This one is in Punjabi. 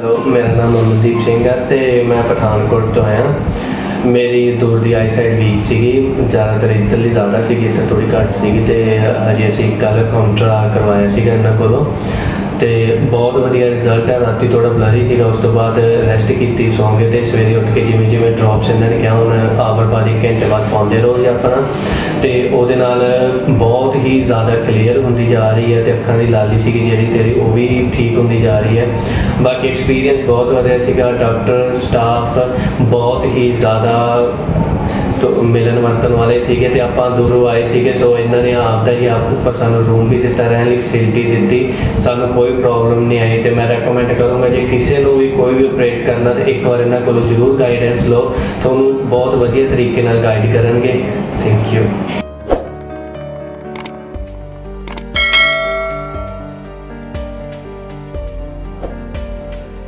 ਹੈਲੋ, ਮੇਰਾ ਨਾਮ ਅਮਨਦੀਪ ਸਿੰਘ ਹੈ ਤੇ ਮੈਂ ਪਠਾਨਕੋਟ ਤੋਂ ਆਇਆ। ਮੇਰੀ ਦੂਰ ਦੀ ਆਈਸਾਈਟ ਵੀਕ ਸੀਗੀ, ਜ਼ਿਆਦਾਤਰ ਇੱਧਰਲੀ ਜ਼ਿਆਦਾ ਸੀਗੀ ਤੇ ਥੋੜੀ ਘੱਟ ਸੀਗੀ ਤੇ ਹਜੇ ਅਸੀਂ ਕੱਲ ਕਾਊਂਟਰ ਕਰਵਾਇਆ ਸੀਗਾ ਇਹਨਾਂ ਕੋਲੋਂ। ਤੇ ਬਹੁਤ ਵਧੀਆ ਰਿਜ਼ਲਟ ਹੈ। ਰਾਤੀ ਥੋੜਾ ਬਲਰੀ ਸੀਗਾ, ਉਸ ਤੋਂ ਬਾਅਦ ਰੈਸਟ ਕੀਤੀ ਸੌਂ ਗਏ ਤੇ ਸਵੇਰੇ ਉੱਠ ਕੇ ਜਿਵੇਂ ਜਿਵੇਂ ਡ੍ਰੌਪਸ ਇਹਨਾਂ ਨੇ ਕਿਹਾ, ਹੁਣ ਆਵਰਬਾਦੀ ਘੰਟੇ ਬਾਅਦ ਪਾਉਂਦੇ ਰਹੋ ਜੀ ਆਪਣਾ। ਤੇ ਉਹਦੇ ਨਾਲ ਬਹੁਤ ਹੀ ਜ਼ਿਆਦਾ ਕਲੀਅਰ ਹੁੰਦੀ ਜਾ ਰਹੀ ਹੈ ਤੇ ਅੱਖਾਂ ਦੀ ਲਾਲੀ ਸੀਗੀ ਜਿਹੜੀ ਤੇਰੀ, ਉਹ ਵੀ ਠੀਕ ਹੁੰਦੀ ਜਾ ਰਹੀ ਹੈ। ਬਾਕੀ ਐਕਸਪੀਰੀਅੰਸ ਬਹੁਤ ਵਧੀਆ ਸੀਗਾ। ਡਾਕਟਰ ਸਟਾਫ ਬਹੁਤ ਹੀ ਜ਼ਿਆਦਾ ਤੋਂ ਮਿਲਣ ਵਰਤਣ ਵਾਲੇ ਸੀਗੇ ਤੇ ਆਪਾਂ ਦੂਰੋਂ ਆਏ ਸੀਗੇ, ਸੋ ਇਹਨਾਂ ਨੇ ਆਪ ਦਾ ਹੀ ਆਪ ਉੱਪਰ ਸਾਨੂੰ ਰੂਮ ਵੀ ਦਿੱਤਾ, ਰਹਿਣ ਲਈ ਫੈਸਿਲਿਟੀ ਦਿੱਤੀ। ਸਾਨੂੰ ਕੋਈ ਪ੍ਰੋਬਲਮ ਨਹੀਂ ਆਈ ਤੇ ਮੈਂ ਰეკਮੈਂਡ ਕਰੂੰਗਾ ਜੇ ਕਿਸੇ ਨੂੰ ਵੀ ਕੋਈ ਵੀ ਆਪਰੇਟ ਕਰਨਾ ਤੇ ਇੱਕ ਵਾਰ ਇਹਨਾਂ ਕੋਲੋਂ ਜ਼ਰੂਰ ਗਾਈਡੈਂਸ ਲਓ। ਤੁਹਾਨੂੰ ਬਹੁਤ ਵਧੀਆ ਤਰੀਕੇ ਨਾਲ ਗਾਈਡ ਕਰਨਗੇ। Thank you